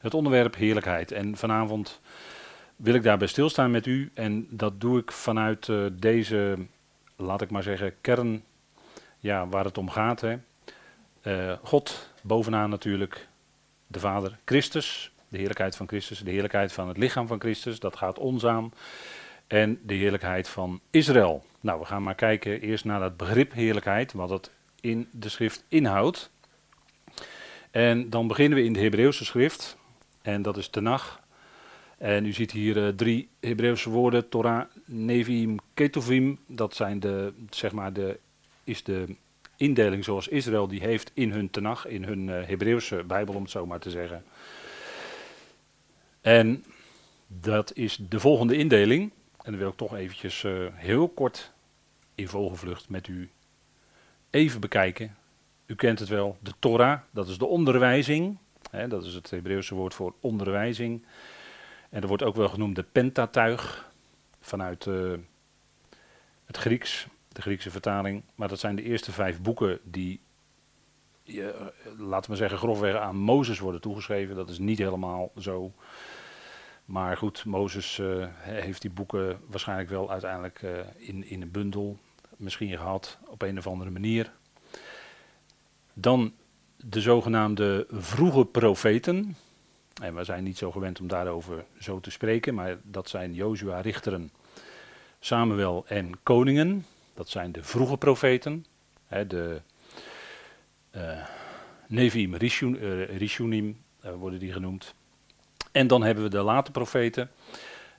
Het onderwerp heerlijkheid. En vanavond wil ik daarbij stilstaan met u. En dat doe ik vanuit uh, deze, laat ik maar zeggen, kern ja, waar het om gaat. Hè. Uh, God, bovenaan natuurlijk, de Vader, Christus, de heerlijkheid van Christus, de heerlijkheid van het lichaam van Christus, dat gaat ons aan. En de heerlijkheid van Israël. Nou, we gaan maar kijken eerst naar dat begrip heerlijkheid, wat het in de schrift inhoudt. En dan beginnen we in de Hebreeuwse schrift, en dat is Tenach. En u ziet hier uh, drie Hebreeuwse woorden, Torah, Nevim, Ketuvim. Dat zijn de, zeg maar de, is de indeling zoals Israël die heeft in hun Tenach, in hun uh, Hebreeuwse Bijbel om het zo maar te zeggen. En dat is de volgende indeling. En dan wil ik toch eventjes uh, heel kort in vogelvlucht met u even bekijken. U kent het wel, de Torah, dat is de onderwijzing. Hè, dat is het Hebreeuwse woord voor onderwijzing. En er wordt ook wel genoemd de Pentatuig vanuit uh, het Grieks, de Griekse vertaling. Maar dat zijn de eerste vijf boeken die, laten we zeggen, grofweg aan Mozes worden toegeschreven. Dat is niet helemaal zo. Maar goed, Mozes uh, heeft die boeken waarschijnlijk wel uiteindelijk in, in een bundel misschien gehad op een of andere manier. Dan de zogenaamde vroege profeten. En we zijn niet zo gewend om daarover zo te spreken, maar dat zijn Jozua, Richteren, Samuel en Koningen. Dat zijn de vroege profeten. Hè, de uh, uh, Rishunim uh, worden die genoemd. En dan hebben we de late profeten.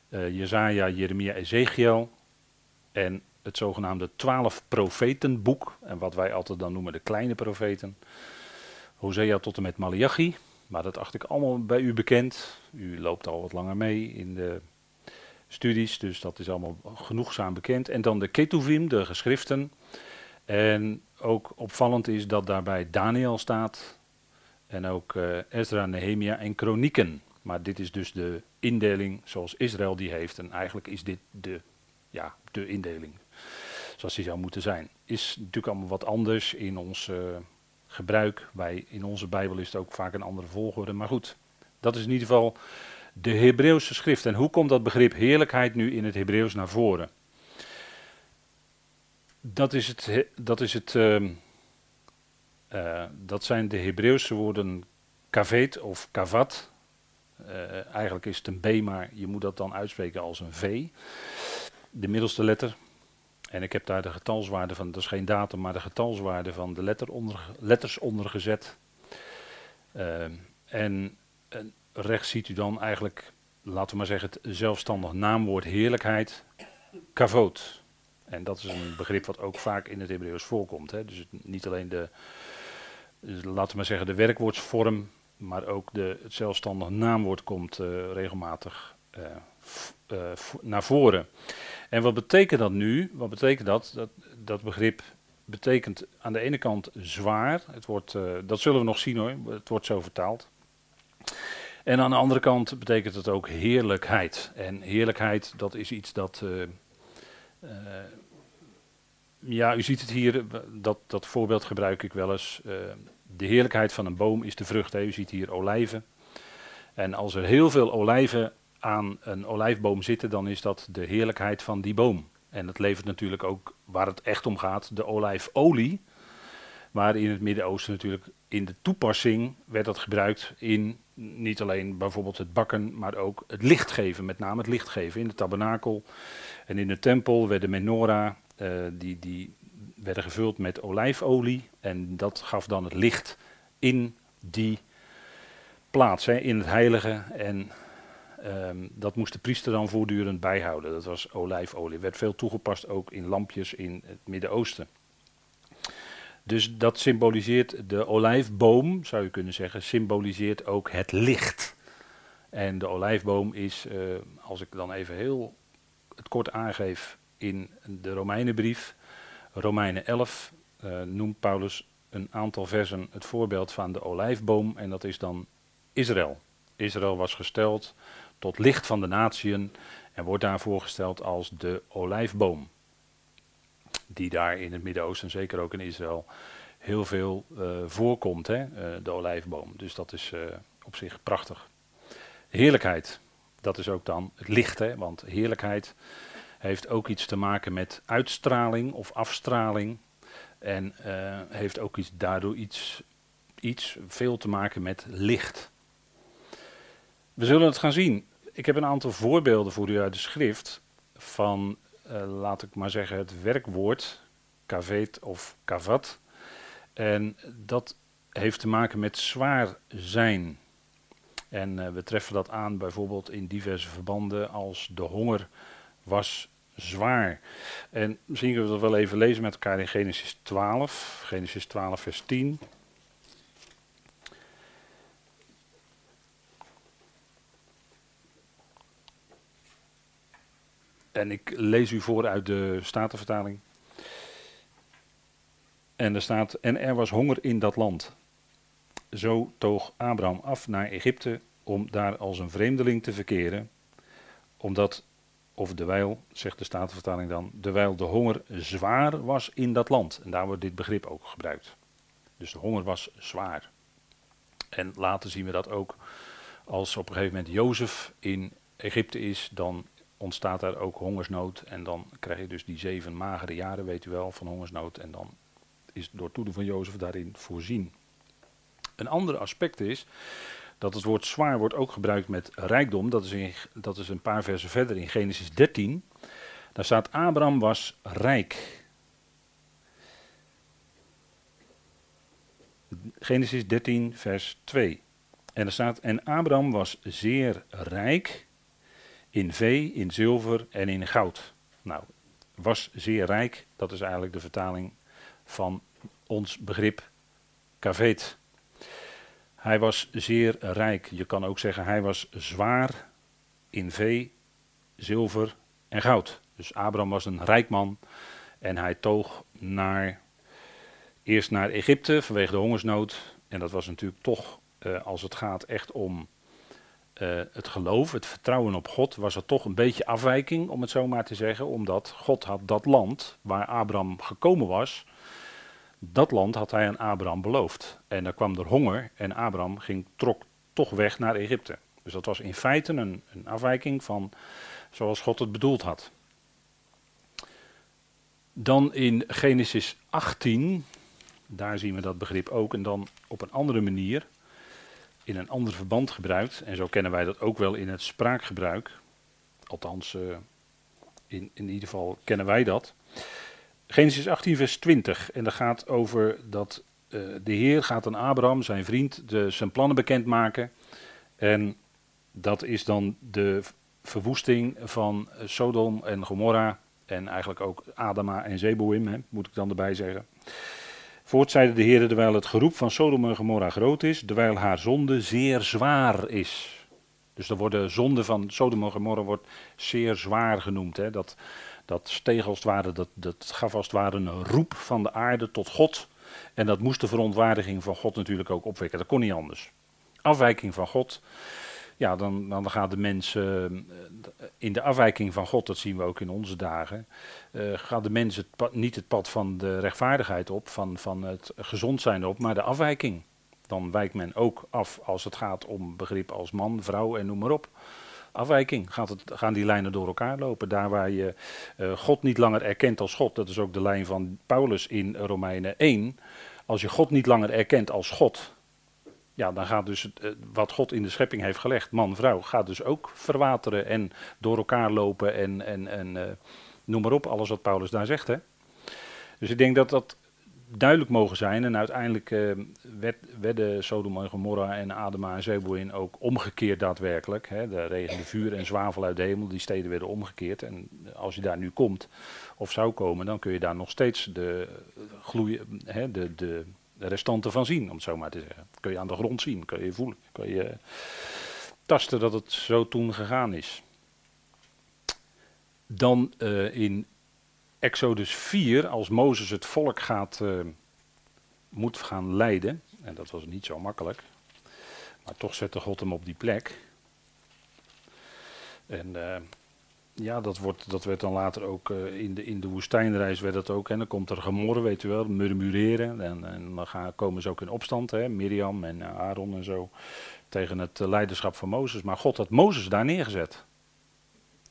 Jezaja, Jeremia, Ezekiel. En het zogenaamde twaalf profetenboek. En wat wij altijd dan noemen de kleine profeten. Hosea tot en met Malachi. Maar dat acht ik allemaal bij u bekend. U loopt al wat langer mee in de studies, dus dat is allemaal genoegzaam bekend. En dan de Ketuvim, de geschriften. En ook opvallend is dat daarbij Daniel staat. En ook uh, Ezra, Nehemia en Kronieken. Maar dit is dus de indeling zoals Israël die heeft. En eigenlijk is dit de, ja, de indeling zoals die zou moeten zijn. Is natuurlijk allemaal wat anders in ons gebruik. Wij, in onze Bijbel is het ook vaak een andere volgorde. Maar goed, dat is in ieder geval de Hebreeuwse schrift. En hoe komt dat begrip heerlijkheid nu in het Hebreeuws naar voren? Dat is het. Dat, is het uh, uh, dat zijn de Hebreeuwse woorden kavet of kavat. Uh, eigenlijk is het een B, maar je moet dat dan uitspreken als een V. De middelste letter. En ik heb daar de getalswaarde van, dat is geen datum, maar de getalswaarde van de letter onder, letters ondergezet. Uh, en, en rechts ziet u dan eigenlijk, laten we maar zeggen, het zelfstandig naamwoord heerlijkheid, kavoot. En dat is een begrip wat ook vaak in het Hebreeuws voorkomt. Hè. Dus niet alleen de, laten we maar zeggen, de werkwoordsvorm, maar ook de, het zelfstandig naamwoord komt uh, regelmatig uh, uh, naar voren. En wat betekent dat nu? Wat betekent dat? Dat, dat begrip betekent aan de ene kant zwaar. Het wordt, uh, dat zullen we nog zien hoor. Het wordt zo vertaald. En aan de andere kant betekent het ook heerlijkheid. En heerlijkheid, dat is iets dat. Uh, uh, ja, u ziet het hier, dat, dat voorbeeld gebruik ik wel eens. de heerlijkheid van een boom is de vrucht. U ziet hier olijven. En als er heel veel olijven aan een olijfboom zitten, dan is dat de heerlijkheid van die boom. En dat levert natuurlijk ook, waar het echt om gaat, de olijfolie. Maar in het Midden-Oosten natuurlijk in de toepassing werd dat gebruikt in niet alleen bijvoorbeeld het bakken, maar ook het licht geven. Met name het licht geven in de tabernakel en in de tempel werden menorah, uh, die, die werden gevuld met olijfolie. En dat gaf dan het licht in die plaats, hè, in het heilige. En Um, dat moest de priester dan voortdurend bijhouden. Dat was olijfolie. Werd veel toegepast ook in lampjes in het Midden-Oosten. Dus dat symboliseert de olijfboom, zou je kunnen zeggen, symboliseert ook het licht. En de olijfboom is, uh, als ik dan even heel het kort aangeef in de Romeinenbrief, Romeinen 11, uh, noemt Paulus een aantal versen het voorbeeld van de olijfboom en dat is dan Israël. Israël was gesteld tot licht van de natieën en wordt daar voorgesteld als de olijfboom. Die daar in het Midden-Oosten, zeker ook in Israël, heel veel uh, voorkomt, hè, uh, de olijfboom. Dus dat is uh, op zich prachtig. Heerlijkheid, dat is ook dan het licht, hè? want heerlijkheid heeft ook iets te maken met uitstraling of afstraling. En heeft ook iets, daardoor iets, iets veel te maken met licht. We zullen het gaan zien. Ik heb een aantal voorbeelden voor u uit de schrift van, uh, laat ik maar zeggen, het werkwoord kavet of kavat. En dat heeft te maken met zwaar zijn. En uh, we treffen dat aan bijvoorbeeld in diverse verbanden als de honger was zwaar. En misschien kunnen we dat wel even lezen met elkaar in Genesis 12, Genesis 12 vers 10. En ik lees u voor uit de Statenvertaling. En er staat, en er was honger in dat land. Zo toog Abraham af naar Egypte om daar als een vreemdeling te verkeren, omdat, of dewijl, zegt de Statenvertaling dan, dewijl de honger zwaar was in dat land. En daar wordt dit begrip ook gebruikt. Dus de honger was zwaar. En later zien we dat ook als op een gegeven moment Jozef in Egypte is, dan ontstaat daar ook hongersnood. En dan krijg je dus die zeven magere jaren, weet u wel, van hongersnood. En dan is door toedoen van Jozef daarin voorzien. Een ander aspect is dat het woord zwaar wordt ook gebruikt met rijkdom. Dat is, in, dat is een paar versen verder in Genesis 13. Daar staat Abraham was rijk. Genesis 13, vers 2. En er staat, en Abraham was zeer rijk in vee, in zilver en in goud. Nou, was zeer rijk, dat is eigenlijk de vertaling van ons begrip kaveet. Hij was zeer rijk. Je kan ook zeggen hij was zwaar in vee, zilver en goud. Dus Abraham was een rijk man en hij toog naar, eerst naar Egypte vanwege de hongersnood. En dat was natuurlijk toch, uh, als het gaat echt om uh, het geloof, het vertrouwen op God, was er toch een beetje afwijking, om het zo maar te zeggen. Omdat God had dat land waar Abraham gekomen was, dat land had hij aan Abraham beloofd. En daar kwam er honger en Abraham ging, trok toch weg naar Egypte. Dus dat was in feite een, een afwijking van zoals God het bedoeld had. Dan in Genesis 18, daar zien we dat begrip ook, en dan op een andere manier, in een ander verband gebruikt. En zo kennen wij dat ook wel in het spraakgebruik. Althans, uh, in, in ieder geval kennen wij dat. Genesis 18, vers 20. En dat gaat over dat uh, de Heer gaat aan Abraham, zijn vriend, de, zijn plannen bekendmaken. En dat is dan de verwoesting van Sodom en Gomorra. En eigenlijk ook Adama en Zeboim, hè, moet ik dan erbij zeggen. Voort zeide de Heer, terwijl het geroep van Sodom en Gomorra groot is, terwijl haar zonde zeer zwaar is. Dus er worden zonde van Sodom en Gomorra wordt zeer zwaar genoemd. Hè. Dat, dat steeg als het ware, dat, dat gaf als het ware een roep van de aarde tot God. En dat moest de verontwaardiging van God natuurlijk ook opwekken. Dat kon niet anders. Afwijking van God. Ja, dan, dan gaat de mens uh, in de afwijking van God, dat zien we ook in onze dagen, uh, gaat de mens niet het pad van de rechtvaardigheid op, van, van het gezond zijn op, maar de afwijking. Dan wijkt men ook af als het gaat om begrip als man, vrouw en noem maar op afwijking. Gaat het, gaan die lijnen door elkaar lopen. Daar waar je uh, God niet langer erkent als God, dat is ook de lijn van Paulus in Romeinen 1. Als je God niet langer erkent als God, ja, dan gaat dus uh, wat God in de schepping heeft gelegd, man, vrouw, gaat dus ook verwateren en door elkaar lopen en, en, en uh, noem maar op, alles wat Paulus daar zegt. Hè? Dus ik denk dat dat duidelijk mogen zijn. En uiteindelijk uh, werd, werden Sodom en Gomorra en Adema en Zeboim ook omgekeerd daadwerkelijk. Hè. De regende vuur en zwavel uit de hemel, die steden werden omgekeerd. En als je daar nu komt, of zou komen, dan kun je daar nog steeds de, gloeien, hè, de, de, de restanten van zien, om het zo maar te zeggen. Kun je aan de grond zien, kun je voelen, kun je tasten dat het zo toen gegaan is. Dan uh, in Exodus 4, als Mozes het volk gaat, uh, moet gaan leiden, en dat was niet zo makkelijk, maar toch zette God hem op die plek. En uh, ja, dat, wordt, dat werd dan later ook eh, in, de, in de woestijnreis werd dat ook. En dan komt er gemor, weet u wel, murmureren. En, en dan gaan, komen ze ook in opstand, hè, Miriam en uh, Aaron en zo, tegen het leiderschap van Mozes. Maar God had Mozes daar neergezet.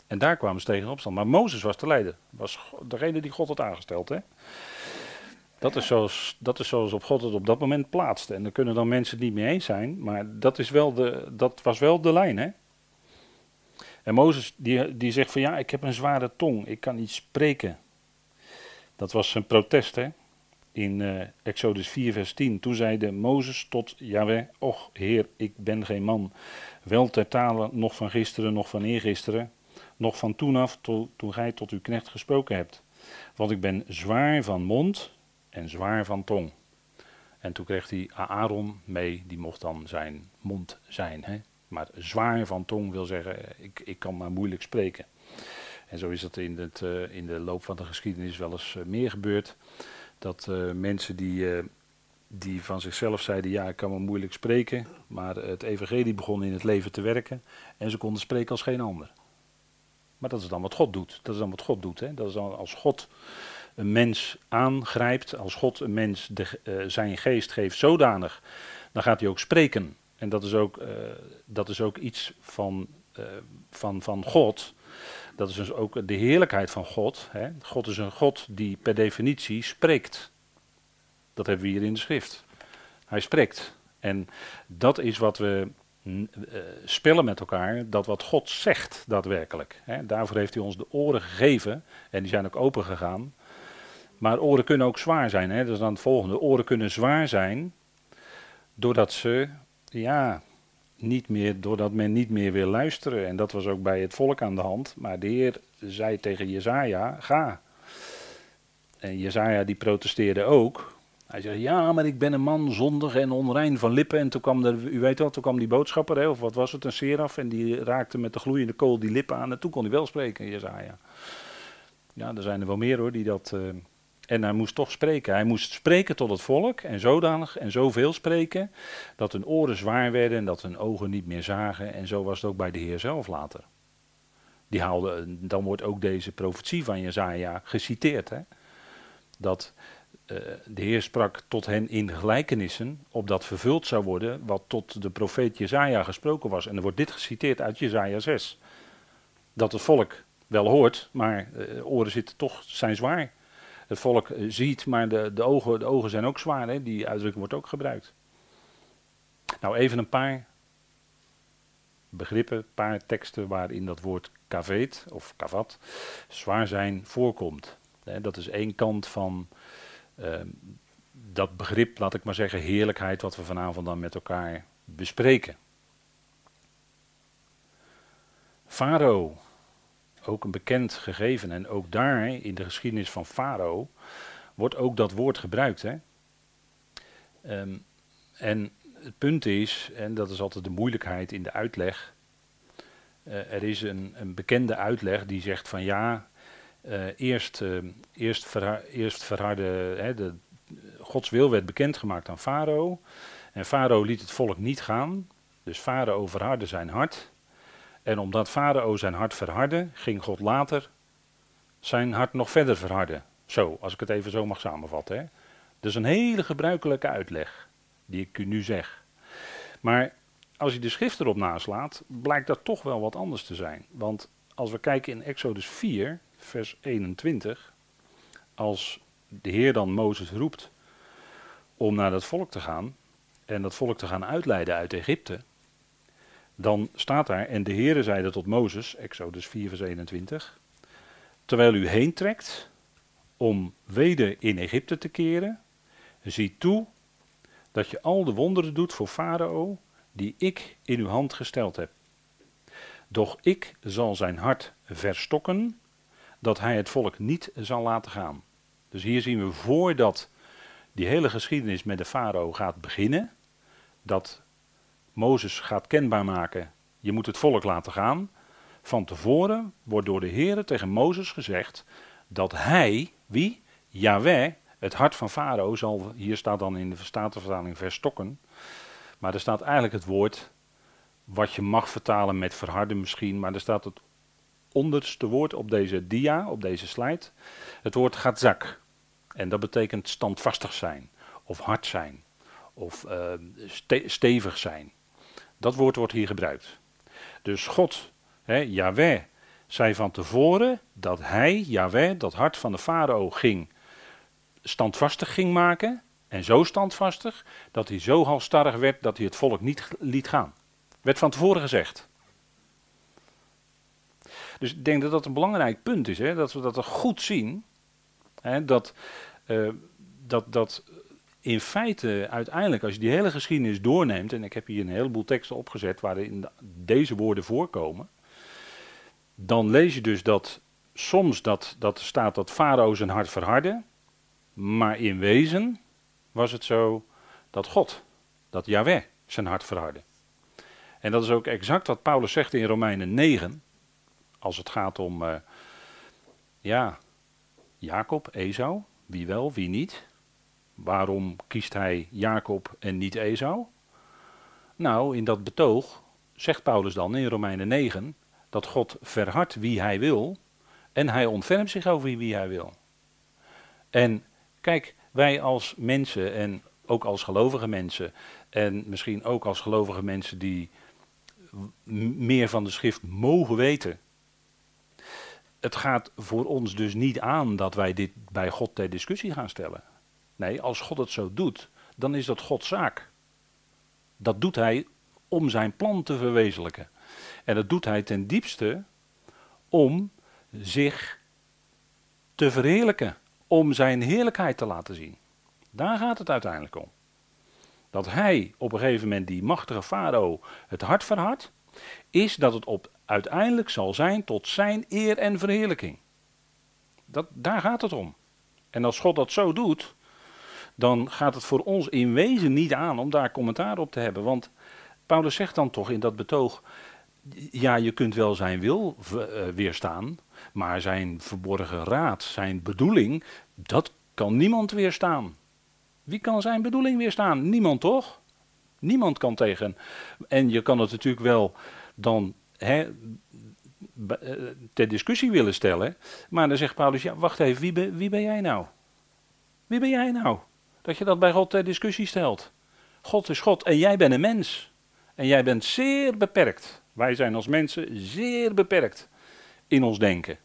En daar kwamen ze tegen in opstand. Maar Mozes was de leider, was degene die God had aangesteld. Hè. Dat is, zoals, dat is zoals op God het op dat moment plaatste. En daar kunnen dan mensen het niet mee eens zijn, maar dat, is wel de, dat was wel de lijn. Hè? En Mozes die, die zegt van ja, ik heb een zware tong, ik kan niet spreken. Dat was zijn protest hè. In uh, Exodus 4 vers 10. Toen zeide Mozes tot Yahweh, och heer, ik ben geen man. Wel ter talen, nog van gisteren, nog van eergisteren. Nog van toen af, to, toen gij tot uw knecht gesproken hebt. Want ik ben zwaar van mond en zwaar van tong. En toen kreeg hij Aaron mee, die mocht dan zijn mond zijn. Hè? Maar zwaar van tong wil zeggen, ik, ik kan maar moeilijk spreken. En zo is dat in, het, uh, in de loop van de geschiedenis wel eens uh, meer gebeurd. Dat mensen die, die van zichzelf zeiden, ja ik kan maar moeilijk spreken. Maar het evangelie begon in het leven te werken. En ze konden spreken als geen ander. Maar dat is dan wat God doet. Dat is dan wat God doet. Hè? Dat is dan als God een mens aangrijpt, als God een mens de, zijn geest geeft zodanig, dan gaat hij ook spreken. En dat is ook, uh, dat is ook iets van, uh, van, van God. Dat is dus ook de heerlijkheid van God. Hè? God is een God die per definitie spreekt. Dat hebben we hier in de schrift. Hij spreekt. En dat is wat we uh, spellen met elkaar, dat wat God zegt daadwerkelijk. Hè? Daarvoor heeft hij ons de oren gegeven en die zijn ook open gegaan. Maar oren kunnen ook zwaar zijn. Hè? Dat is dan het volgende. Oren kunnen zwaar zijn doordat ze, ja, niet meer, doordat men niet meer wil luisteren. En dat was ook bij het volk aan de hand. Maar de Heer zei tegen Jezaja, ga. En Jezaja die protesteerde ook. Hij zei, ja, maar ik ben een man zondig en onrein van lippen. En toen kwam er, u weet wel, toen kwam die boodschapper, hè, of wat was het, een seraf. En die raakte met de gloeiende kool die lippen aan. En toen kon hij wel spreken, Jezaja. Ja, er zijn er wel meer hoor, die dat... Uh, en hij moest toch spreken. Hij moest spreken tot het volk en zodanig en zoveel spreken dat hun oren zwaar werden en dat hun ogen niet meer zagen. En zo was het ook bij de Heer zelf later. Die haalde, dan wordt ook deze profetie van Jezaja geciteerd. Hè? Dat uh, de Heer sprak tot hen in gelijkenissen, opdat vervuld zou worden wat tot de profeet Jezaja gesproken was. En er wordt dit geciteerd uit Jezaja 6. Dat het volk wel hoort, maar uh, oren zitten toch, zijn zwaar het volk ziet, maar de, de, ogen, de ogen zijn ook zwaar. Hè? Die uitdrukking wordt ook gebruikt. Nou, even een paar begrippen, paar teksten waarin dat woord kaveet of kavat, zwaar zijn, voorkomt. dat is één kant van uh, dat begrip, laat ik maar zeggen, heerlijkheid, wat we vanavond dan met elkaar bespreken. Farao, ook een bekend gegeven. En ook daar, in de geschiedenis van Farao, wordt ook dat woord gebruikt. Hè? Um, en het punt is, en dat is altijd de moeilijkheid in de uitleg. Uh, er is een, een, bekende uitleg die zegt van ja, uh, eerst, uh, eerst, eerst verharde, hè, de, Gods wil werd bekendgemaakt aan Farao. En Farao liet het volk niet gaan. Dus Farao verhardde zijn hart. En omdat Farao zijn hart verhardde, ging God later zijn hart nog verder verharden. Zo, als ik het even zo mag samenvatten. Hè. Dat is een hele gebruikelijke uitleg, die ik u nu zeg. Maar als je de schrift erop naslaat, blijkt dat toch wel wat anders te zijn. Want als we kijken in Exodus 4, vers 21, als de Heer dan Mozes roept om naar dat volk te gaan en dat volk te gaan uitleiden uit Egypte, dan staat daar, en de Heere zeide tot Mozes, Exodus 4 vers 21, terwijl u heen trekt om weder in Egypte te keren, zie toe dat je al de wonderen doet voor Farao, die ik in uw hand gesteld heb. Doch ik zal zijn hart verstokken, dat hij het volk niet zal laten gaan. Dus hier zien we voordat die hele geschiedenis met de farao gaat beginnen, dat Mozes gaat kenbaar maken, je moet het volk laten gaan. Van tevoren wordt door de Heer tegen Mozes gezegd dat hij, wie? Yahweh, het hart van Farao zal, hier staat dan in de Statenvertaling verstokken. Maar er staat eigenlijk het woord, wat je mag vertalen met verharden misschien, maar er staat het onderste woord op deze dia, op deze slide, het woord gatzak. En dat betekent standvastig zijn, of hard zijn, of uh, stevig zijn. Dat woord wordt hier gebruikt. Dus God, hè, Yahweh, zei van tevoren dat hij, Yahweh, dat hart van de farao ging standvastig ging maken. En zo standvastig dat hij zo halstarrig werd dat hij het volk niet liet gaan. Werd van tevoren gezegd. Dus ik denk dat dat een belangrijk punt is, hè? dat we dat goed zien. Hè? Dat, uh, dat, dat in feite uiteindelijk, als je die hele geschiedenis doorneemt, en ik heb hier een heleboel teksten opgezet waarin deze woorden voorkomen, dan lees je dus dat soms dat, dat staat dat Farao zijn hart verhardde, maar in wezen was het zo dat God, dat Yahweh, zijn hart verhardde. En dat is ook exact wat Paulus zegt in Romeinen 9, als het gaat om, uh, ja, Jacob, Esau, wie wel, wie niet. Waarom kiest hij Jacob en niet Esau? Nou, in dat betoog zegt Paulus dan in Romeinen 9 dat God verhardt wie hij wil en hij ontfermt zich over wie hij wil. En kijk, wij als mensen en ook als gelovige mensen en misschien ook als gelovige mensen die meer van de schrift mogen weten. Het gaat voor ons dus niet aan dat wij dit bij God ter discussie gaan stellen. Nee, als God het zo doet, dan is dat Gods zaak. Dat doet hij om zijn plan te verwezenlijken. En dat doet hij ten diepste om zich te verheerlijken, om zijn heerlijkheid te laten zien. Daar gaat het uiteindelijk om. Dat hij op een gegeven moment die machtige farao het hart verhardt, is dat het op, uiteindelijk zal zijn tot zijn eer en verheerlijking. Dat, daar gaat het om. En als God dat zo doet, dan gaat het voor ons in wezen niet aan om daar commentaar op te hebben. Want Paulus zegt dan toch in dat betoog, ja, je kunt wel zijn wil eh, weerstaan, maar zijn verborgen raad, zijn bedoeling, dat kan niemand weerstaan. Wie kan zijn bedoeling weerstaan? Niemand toch? Niemand kan tegen. En je kan het natuurlijk wel dan hè, eh, ter discussie willen stellen. Maar dan zegt Paulus, ja, wacht even, wie wie ben jij nou? Wie ben jij nou? Dat je dat bij God ter discussie stelt. God is God en jij bent een mens. En jij bent zeer beperkt. Wij zijn als mensen zeer beperkt in ons denken.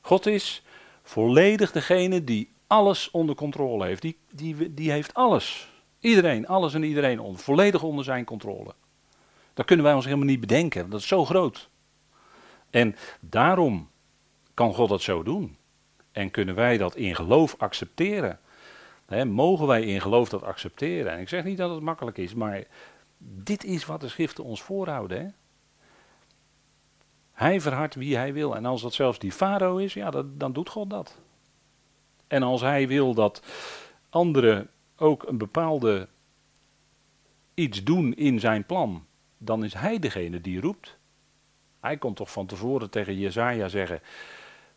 God is volledig degene die alles onder controle heeft. Die, die, die heeft alles. Iedereen, alles en iedereen volledig onder zijn controle. Dat kunnen wij ons helemaal niet bedenken. Dat is zo groot. En daarom kan God dat zo doen. En kunnen wij dat in geloof accepteren. Mogen wij in geloof dat accepteren? En ik zeg niet dat het makkelijk is, maar dit is wat de schriften ons voorhouden. Hij verhardt wie hij wil. En als dat zelfs die farao is, ja, dat, dan doet God dat. En als hij wil dat anderen ook een bepaalde iets doen in zijn plan, dan is hij degene die roept. Hij kon toch van tevoren tegen Jezaja zeggen,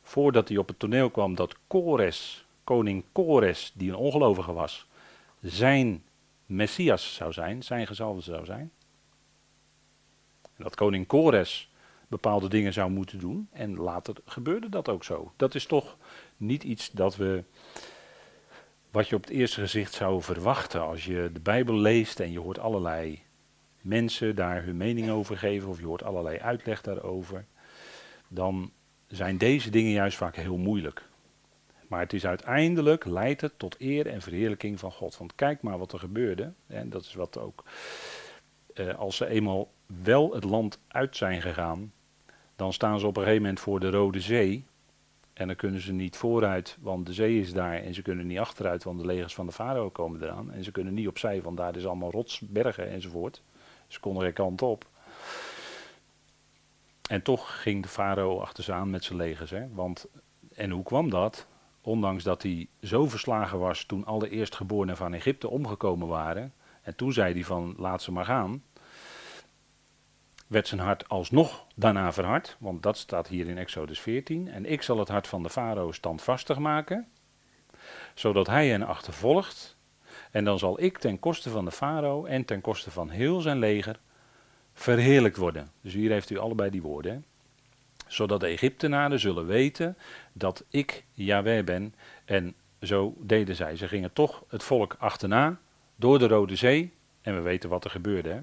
voordat hij op het toneel kwam, dat Kores, koning Kores, die een ongelovige was, zijn Messias zou zijn, zijn gezalde zou zijn. Dat koning Kores bepaalde dingen zou moeten doen. En later gebeurde dat ook zo. Dat is toch niet iets dat we. Wat je op het eerste gezicht zou verwachten als je de Bijbel leest en je hoort allerlei mensen daar hun mening over geven of je hoort allerlei uitleg daarover, dan zijn deze dingen juist vaak heel moeilijk. Maar het is uiteindelijk, leidt het tot eer en verheerlijking van God. Want kijk maar wat er gebeurde, en dat is wat ook, eh, als ze eenmaal wel het land uit zijn gegaan, dan staan ze op een gegeven moment voor de Rode Zee. En dan kunnen ze niet vooruit, want de zee is daar. En ze kunnen niet achteruit, want de legers van de farao komen eraan. En ze kunnen niet opzij, want daar is allemaal rotsbergen enzovoort. Ze konden er kant op. En toch ging de farao achter ze aan met zijn legers. Hè? Want, en hoe kwam dat? Ondanks dat hij zo verslagen was toen alle eerstgeborenen van Egypte omgekomen waren. En toen zei hij van laat ze maar gaan werd zijn hart alsnog daarna verhard, want dat staat hier in Exodus 14. En ik zal het hart van de farao standvastig maken, zodat hij hen achtervolgt. En dan zal ik ten koste van de farao en ten koste van heel zijn leger verheerlijkt worden. Dus hier heeft u allebei die woorden. Hè? zodat de Egyptenaren zullen weten dat ik Yahweh ben. En zo deden zij. Ze gingen toch het volk achterna door de Rode Zee. En we weten wat er gebeurde. Hè?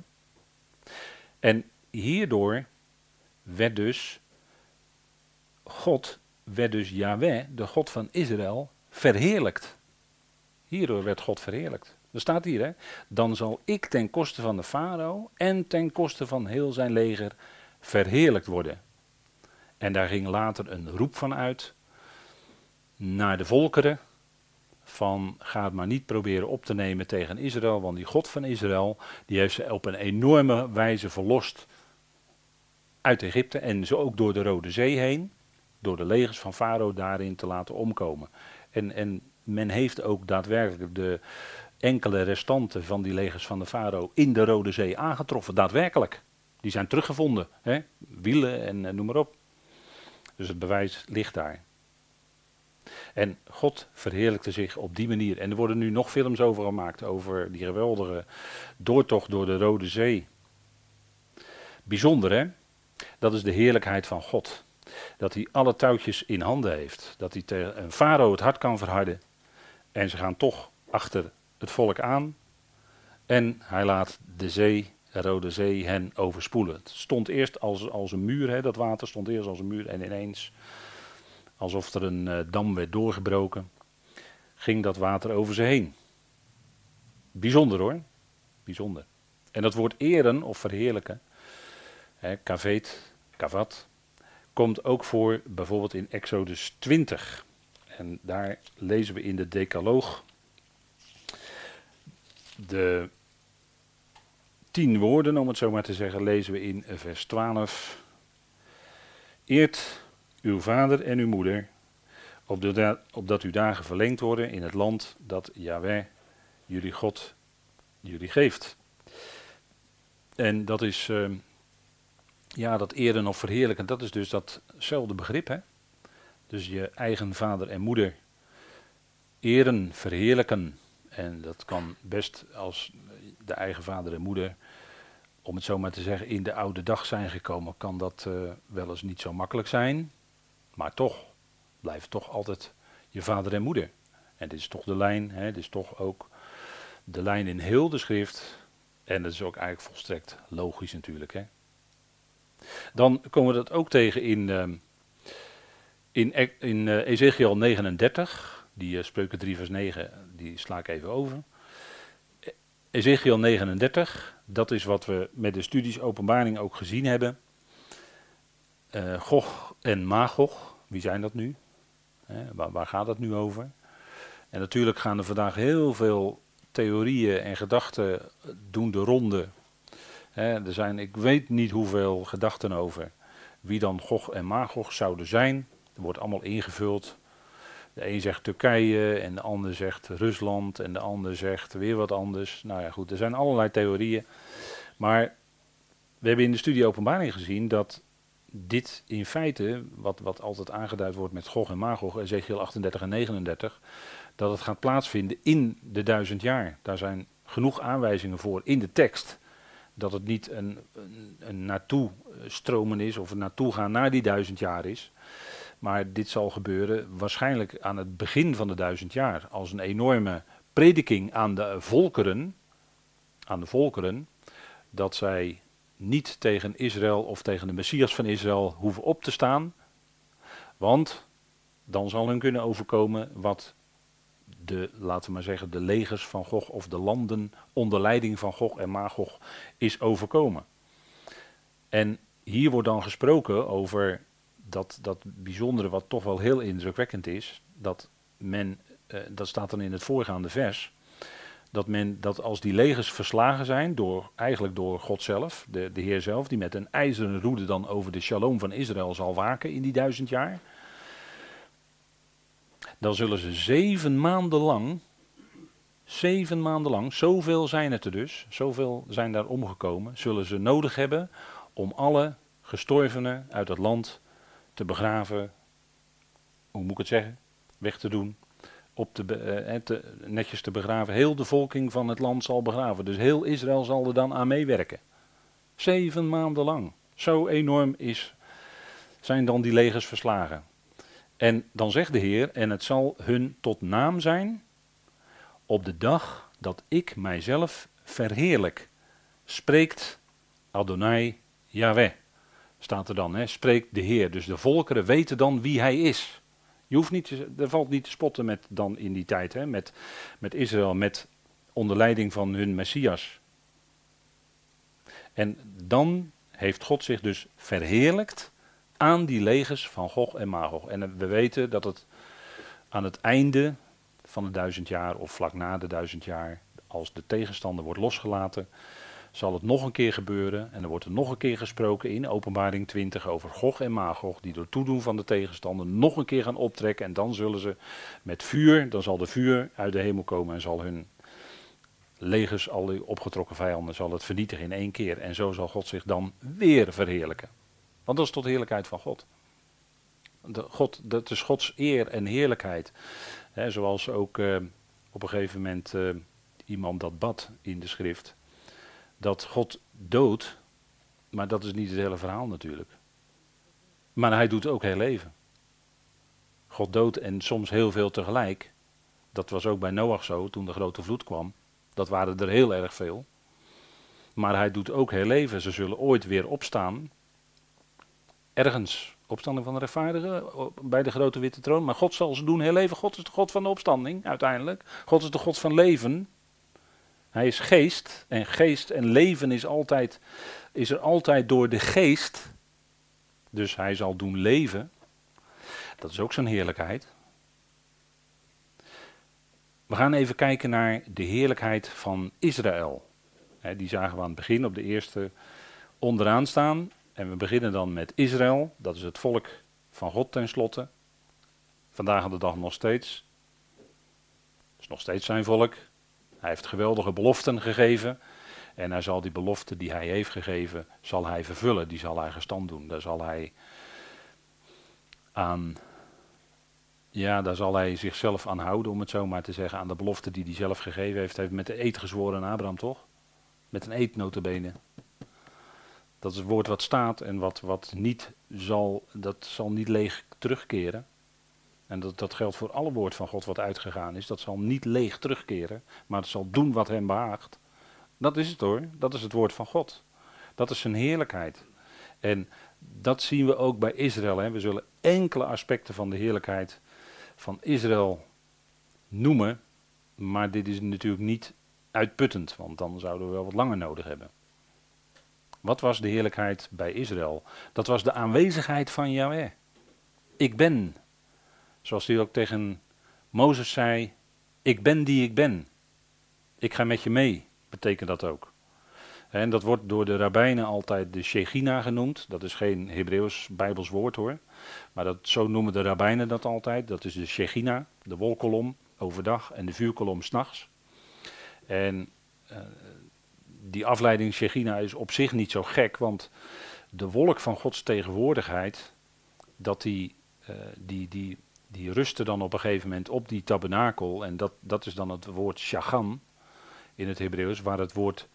En hierdoor werd dus God, werd dus Yahweh, de God van Israël, verheerlijkt. Hierdoor werd God verheerlijkt. Er staat hier, hè? Dan zal ik ten koste van de farao en ten koste van heel zijn leger verheerlijkt worden. En daar ging later een roep van uit naar de volkeren. Van ga het maar niet proberen op te nemen tegen Israël, want die God van Israël, die heeft ze op een enorme wijze verlost uit Egypte en zo ook door de Rode Zee heen, door de legers van Farao daarin te laten omkomen. En, en men heeft ook daadwerkelijk de enkele restanten van die legers van de Farao in de Rode Zee aangetroffen, daadwerkelijk. Die zijn teruggevonden, hè? wielen en, en noem maar op. Dus het bewijs ligt daar. En God verheerlijkte zich op die manier. En er worden nu nog films over gemaakt, over die geweldige doortocht door de Rode Zee. Bijzonder hè? Dat is de heerlijkheid van God. Dat hij alle touwtjes in handen heeft. Dat hij tegen een farao het hart kan verharden. En ze gaan toch achter het volk aan. En hij laat de zee, de Rode Zee, hen overspoelen. Het stond eerst als, als een muur, hè, dat water stond eerst als een muur. En ineens, alsof er een uh, dam werd doorgebroken, ging dat water over ze heen. Bijzonder hoor. Bijzonder. En dat woord eren of verheerlijken, hè, kaveet, kavat, komt ook voor bijvoorbeeld in Exodus 20. En daar lezen we in de Decaloog de tien woorden, om het zo maar te zeggen, lezen we in vers 12. Eert uw vader en uw moeder, opdat uw dagen verlengd worden in het land dat Yahweh, jullie God, jullie geeft. En dat is, uh, ja, dat eren of verheerlijken, dat is dus datzelfde begrip, hè. Dus je eigen vader en moeder eren, verheerlijken. En dat kan best als de eigen vader en moeder, om het zo maar te zeggen, in de oude dag zijn gekomen, kan dat uh, wel eens niet zo makkelijk zijn. Maar toch, blijft toch altijd je vader en moeder. En dit is toch de lijn, hè, dit is toch ook de lijn in heel de schrift. En dat is ook eigenlijk volstrekt logisch natuurlijk. Hè. Dan komen we dat ook tegen in, uh, in, in uh, Ezekiel 39, die uh, spreuken 3 vers 9, die sla ik even over. Ezekiel 39, dat is wat we met de studies openbaring ook gezien hebben. Uh, Gog en Magog, wie zijn dat nu? waar, waar, gaat het nu over? En natuurlijk gaan er vandaag heel veel theorieën en gedachten doen de ronde. er zijn, ik weet niet hoeveel gedachten over wie dan Gog en Magog zouden zijn. Er wordt allemaal ingevuld. De een zegt Turkije en de ander zegt Rusland en de ander zegt weer wat anders. Nou ja, goed, er zijn allerlei theorieën. Maar we hebben in de studie openbaring gezien dat dit in feite, wat, wat altijd aangeduid wordt met Gog en Magog, Ezekiel 38 en 39, dat het gaat plaatsvinden in de duizend jaar. Daar zijn genoeg aanwijzingen voor in de tekst. Dat het niet een, een, een naartoe stromen is of een naartoe gaan naar die duizend jaar is. Maar dit zal gebeuren waarschijnlijk aan het begin van de duizend jaar. Als een enorme prediking aan de volkeren. Aan de volkeren. Dat zij niet tegen Israël of tegen de Messias van Israël hoeven op te staan. Want dan zal hun kunnen overkomen wat de, laten we maar zeggen, de legers van Gog of de landen onder leiding van Gog en Magog is overkomen. En hier wordt dan gesproken over dat, dat bijzondere wat toch wel heel indrukwekkend is, dat men, eh, dat staat dan in het voorgaande vers, dat men dat als die legers verslagen zijn, door, eigenlijk door God zelf, de, de Heer zelf, die met een ijzeren roede dan over de shalom van Israël zal waken in die duizend jaar, dan zullen ze zeven maanden lang, zeven maanden lang, zoveel zijn het er dus, zoveel zijn daar omgekomen, zullen ze nodig hebben om alle gestorvenen uit het land te begraven, hoe moet ik het zeggen, weg te doen, op te, uh, te, netjes te begraven. Heel de volking van het land zal begraven. Dus heel Israël zal er dan aan meewerken. Zeven maanden lang. Zo enorm is zijn dan die legers verslagen. En dan zegt de Heer, en het zal hun tot naam zijn op de dag dat ik mijzelf verheerlijk. Spreekt Adonai Yahweh. Staat er dan, hè? spreekt de Heer. Dus de volkeren weten dan wie hij is. Je hoeft niet, er valt niet te spotten met dan in die tijd, hè? Met, met Israël, met onder leiding van hun Messias. En dan heeft God zich dus verheerlijkt aan die legers van Gog en Magog. En we weten dat het aan het einde van de duizend jaar of vlak na de duizend jaar, als de tegenstander wordt losgelaten, zal het nog een keer gebeuren. En er wordt er nog een keer gesproken in Openbaring 20 over Gog en Magog, die door toedoen van de tegenstander nog een keer gaan optrekken. En dan zullen ze met vuur, dan zal de vuur uit de hemel komen en zal hun legers, al die opgetrokken vijanden, zal het vernietigen in één keer. En zo zal God zich dan weer verheerlijken. Want dat is tot heerlijkheid van God. De God dat is Gods eer en heerlijkheid. zoals ook eh, op een gegeven moment uh, iemand dat bad in de schrift. Dat God doodt, maar dat is niet het hele verhaal natuurlijk. Maar hij doet ook heel leven. God doodt en soms heel veel tegelijk. Dat was ook bij Noach zo toen de grote vloed kwam. Dat waren er heel erg veel. Maar hij doet ook heel leven. Ze zullen ooit weer opstaan. Ergens. Opstanding van de rechtvaardigen bij de grote witte troon. Maar God zal ze doen heel leven. God is de God van de opstanding uiteindelijk. God is de God van leven. Hij is geest. En geest en leven is, altijd, is er altijd door de geest. Dus hij zal doen leven. Dat is ook zijn heerlijkheid. We gaan even kijken naar de heerlijkheid van Israël. die zagen we aan het begin op de eerste onderaan staan. En we beginnen dan met Israël, dat is het volk van God tenslotte. Vandaag aan de dag nog steeds. Het is nog steeds zijn volk. Hij heeft geweldige beloften gegeven. En hij zal die beloften die hij heeft gegeven, zal hij vervullen. Die zal hij gestand doen. Daar zal hij aan ja, daar zal hij zichzelf aan houden, om het zo maar te zeggen, aan de belofte die hij zelf gegeven heeft. Hij heeft met de eed gezworen aan Abraham, toch? Met een eed notabene. Dat is het woord wat staat en wat, wat niet zal, dat zal niet leeg terugkeren. En dat, dat geldt voor alle woord van God wat uitgegaan is. Dat zal niet leeg terugkeren, maar het zal doen wat hem behaagt. Dat is het hoor, dat is het woord van God. Dat is zijn heerlijkheid. En dat zien we ook bij Israël. Hè. We zullen enkele aspecten van de heerlijkheid van Israël noemen. Maar dit is natuurlijk niet uitputtend, want dan zouden we wel wat langer nodig hebben. Wat was de heerlijkheid bij Israël? Dat was de aanwezigheid van Yahweh. Ik ben. Zoals hij ook tegen Mozes zei: Ik ben die ik ben. Ik ga met je mee, betekent dat ook. En dat wordt door de rabbijnen altijd de Shechina genoemd. Dat is geen Hebreeuws Bijbels woord hoor. Maar dat, zo noemen de rabbijnen dat altijd. Dat is de Shechina, de wolkolom overdag en de vuurkolom s'nachts. En uh, die afleiding Shechina is op zich niet zo gek, want de wolk van Gods tegenwoordigheid, dat die, uh, die, die, die rustte dan op een gegeven moment op die tabernakel. En dat, dat is dan het woord Shachan in het Hebreeuws, waar het woord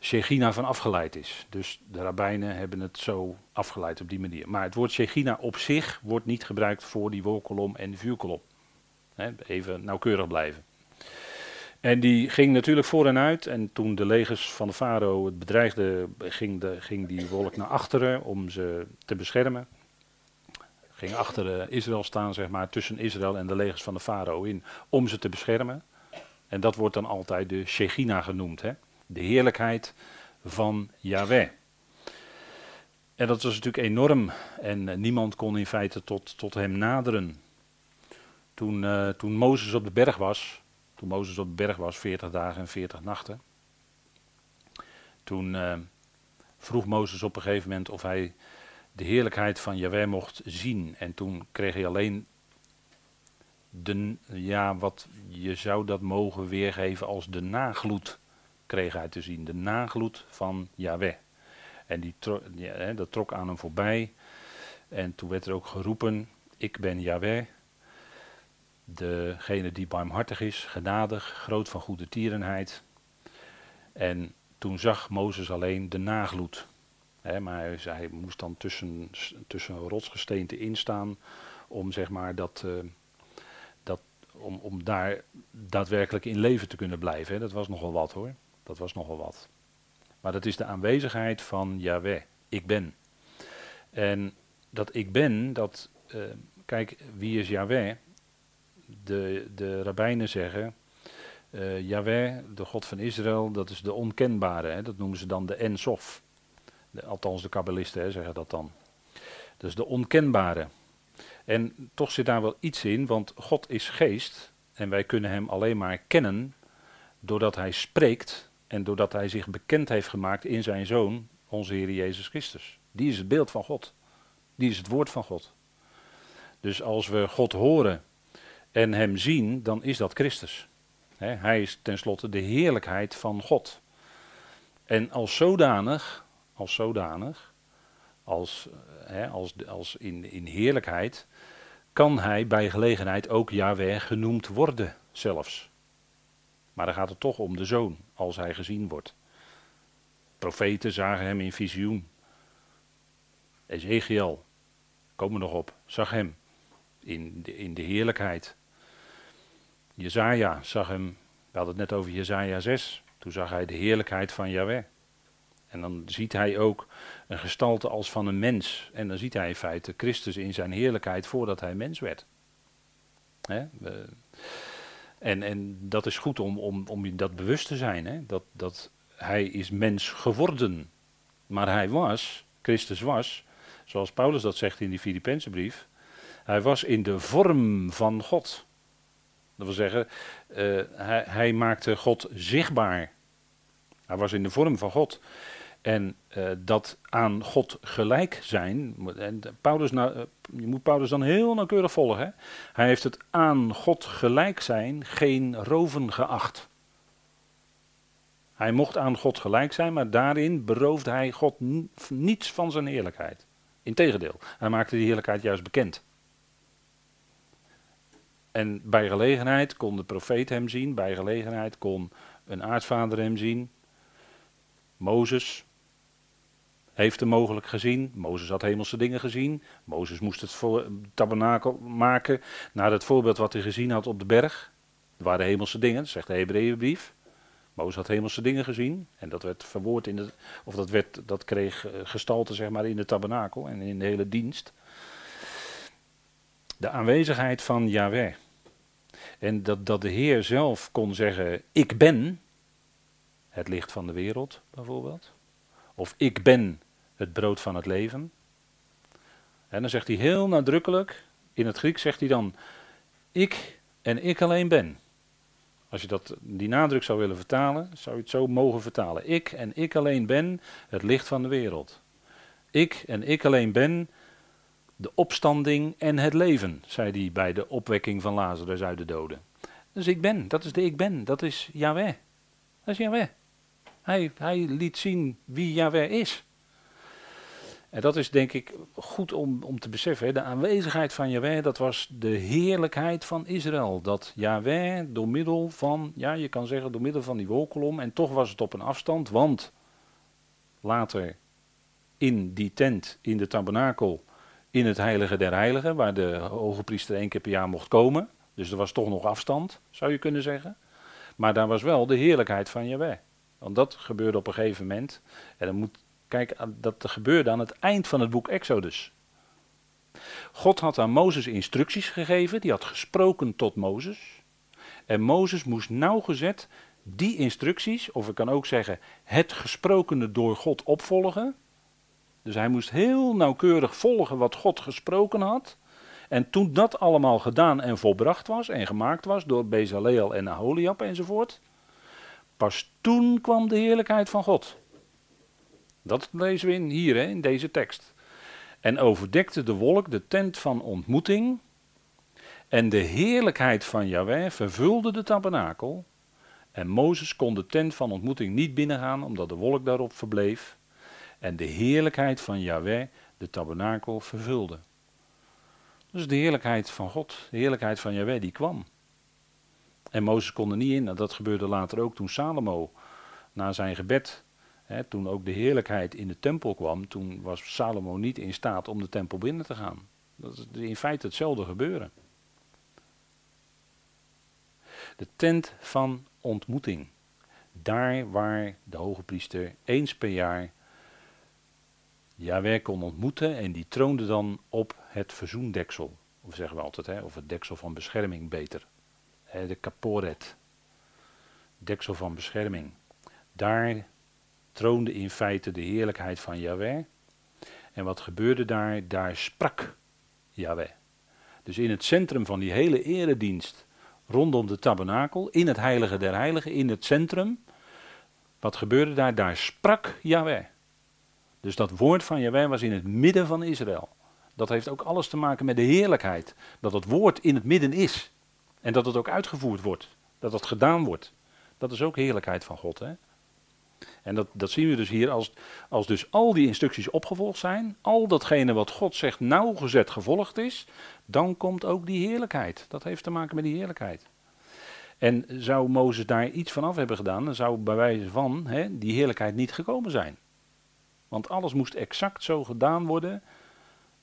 Shechina van afgeleid is. Dus de rabbijnen hebben het zo afgeleid op die manier. Maar het woord Shechina op zich wordt niet gebruikt voor die wolkolom en vuurkolom. even nauwkeurig blijven. En die ging natuurlijk voor en uit. En toen de legers van de farao het bedreigden, ging, de, ging die wolk naar achteren om ze te beschermen. Ging achter eh, Israël staan, zeg maar, tussen Israël en de legers van de farao in, om ze te beschermen. En dat wordt dan altijd de Shechina genoemd. Hè? de heerlijkheid van Yahweh. En dat was natuurlijk enorm en eh, niemand kon in feite tot, tot hem naderen. Toen, uh, toen Mozes op de berg was, toen Mozes op de berg was, 40 dagen en 40 nachten, toen vroeg Mozes op een gegeven moment of hij de heerlijkheid van Yahweh mocht zien. En toen kreeg hij alleen de, ja, wat je zou dat mogen weergeven als de nagloed kreeg hij te zien. De nagloed van Yahweh. En die dat trok aan hem voorbij. En toen werd er ook geroepen: Ik ben Yahweh. Degene die barmhartig is, genadig, groot van goede tierenheid. En toen zag Mozes alleen de nagloed. Maar hij, moest dan tussen, tussen rotsgesteente instaan om zeg maar dat, uh, dat om, om daar daadwerkelijk in leven te kunnen blijven. Dat was nogal wat hoor. Dat was nogal wat. Maar dat is de aanwezigheid van Yahweh. Ik ben. En dat ik ben, dat, uh, kijk, wie is Yahweh? De, de rabbijnen zeggen, uh, Yahweh, de God van Israël, dat is de onkenbare. Hè? Dat noemen ze dan de Ensof. Althans, de kabbalisten zeggen dat dan. Dus de onkenbare. En toch zit daar wel iets in, want God is geest. En wij kunnen hem alleen maar kennen doordat hij spreekt en doordat hij zich bekend heeft gemaakt in zijn zoon, onze Heer Jezus Christus. Die is het beeld van God. Die is het woord van God. Dus als we God horen en hem zien, dan is dat Christus. hij is tenslotte de heerlijkheid van God. En als zodanig, als zodanig, als, als, als in, in heerlijkheid, kan hij bij gelegenheid ook Yahweh genoemd worden zelfs. Maar dan gaat het toch om de zoon, als hij gezien wordt. Profeten zagen hem in visioen. Ezekiel, komen nog op, zag hem in de, in de heerlijkheid. Jezaja zag hem, we hadden het net over Jezaja 6, toen zag hij de heerlijkheid van Yahweh. En dan ziet hij ook een gestalte als van een mens. En dan ziet hij in feite Christus in zijn heerlijkheid voordat hij mens werd. Hè? En, en dat is goed om, om, om je dat bewust te zijn. Hè? Dat, dat hij is mens geworden. Maar hij was, Christus was, zoals Paulus dat zegt in die Filipijnse brief, hij was in de vorm van God. Dat wil zeggen, uh, hij, hij, maakte God zichtbaar. Hij was in de vorm van God. En uh, dat aan God gelijk zijn, en Paulus nou, uh, je moet Paulus dan heel nauwkeurig volgen. Hè? Hij heeft het aan God gelijk zijn geen roven geacht. Hij mocht aan God gelijk zijn, maar daarin beroofde hij God niets van zijn heerlijkheid. Integendeel, hij maakte die heerlijkheid juist bekend. En bij gelegenheid kon de profeet hem zien, bij gelegenheid kon een aartsvader hem zien. Mozes, heeft hem mogelijk gezien. Mozes had hemelse dingen gezien. Mozes moest het tabernakel maken naar het voorbeeld wat hij gezien had op de berg. Er waren hemelse dingen, zegt de Hebreeënbrief. Mozes had hemelse dingen gezien en dat werd verwoord in de, of dat, werd, dat kreeg eh, gestalte zeg maar in de tabernakel en in de hele dienst. De aanwezigheid van Yahweh. En dat, dat de Heer zelf kon zeggen, ik ben het licht van de wereld bijvoorbeeld. Of ik ben het brood van het leven. En dan zegt hij heel nadrukkelijk, in het Grieks zegt hij dan, ik en ik alleen ben. Als je dat, die nadruk zou willen vertalen, zou je het zo mogen vertalen. Ik en ik alleen ben het licht van de wereld. Ik en ik alleen ben de opstanding en het leven, zei hij bij de opwekking van Lazarus uit de doden. Dus ik ben, dat is de ik ben, dat is Yahweh. Dat is Yahweh. Hij, hij liet zien wie Yahweh is. En dat is denk ik goed om, om te beseffen. De aanwezigheid van Yahweh, dat was de heerlijkheid van Israël. Dat Yahweh door middel van, ja je kan zeggen door middel van die wolkolom, en toch was het op een afstand, want later in die tent, in de tabernakel, in het heilige der heiligen, waar de hoge priester één keer per jaar mocht komen. Dus er was toch nog afstand, zou je kunnen zeggen. Maar daar was wel de heerlijkheid van Yahweh. Want dat gebeurde op een gegeven moment. En dan moet, kijk, dat gebeurde aan het eind van het boek Exodus. God had aan Mozes instructies gegeven, die had gesproken tot Mozes. En Mozes moest nauwgezet die instructies, of ik kan ook zeggen het gesprokene door God opvolgen. Dus hij moest heel nauwkeurig volgen wat God gesproken had. En toen dat allemaal gedaan en volbracht was en gemaakt was door Bezaleel en Aholiab enzovoort, Pas toen kwam de heerlijkheid van God. Dat lezen we in hier, hè, in deze tekst. En overdekte de wolk de tent van ontmoeting. En de heerlijkheid van Yahweh vervulde de tabernakel. En Mozes kon de tent van ontmoeting niet binnengaan, omdat de wolk daarop verbleef. En de heerlijkheid van Yahweh de tabernakel vervulde. Dus de heerlijkheid van God, de heerlijkheid van Yahweh, die kwam. En Mozes kon er niet in. En dat gebeurde later ook toen Salomo na zijn gebed Toen ook de heerlijkheid in de tempel kwam, toen was Salomo niet in staat om de tempel binnen te gaan. Dat is in feite hetzelfde gebeuren. De tent van ontmoeting. Daar waar de hoge priester eens per jaar Jaweh kon ontmoeten en die troonde dan op het verzoendeksel. Of zeggen we altijd, of het deksel van bescherming beter. De kaporet. Deksel van bescherming. Daar troonde in feite de heerlijkheid van Yahweh. En wat gebeurde daar? Daar sprak Yahweh. Dus in het centrum van die hele eredienst rondom de tabernakel, in het heilige der heiligen, in het centrum. Wat gebeurde daar? Daar sprak Yahweh. Dus dat woord van Yahweh was in het midden van Israël. Dat heeft ook alles te maken met de heerlijkheid. Dat het woord in het midden is. En dat het ook uitgevoerd wordt. Dat het gedaan wordt. Dat is ook heerlijkheid van God. Hè? En dat, dat zien we dus hier als, als dus al die instructies opgevolgd zijn. Al datgene wat God zegt nauwgezet gevolgd is. Dan komt ook die heerlijkheid. Dat heeft te maken met die heerlijkheid. En zou Mozes daar iets van af hebben gedaan, dan zou bij wijze van hè, die heerlijkheid niet gekomen zijn. Want alles moest exact zo gedaan worden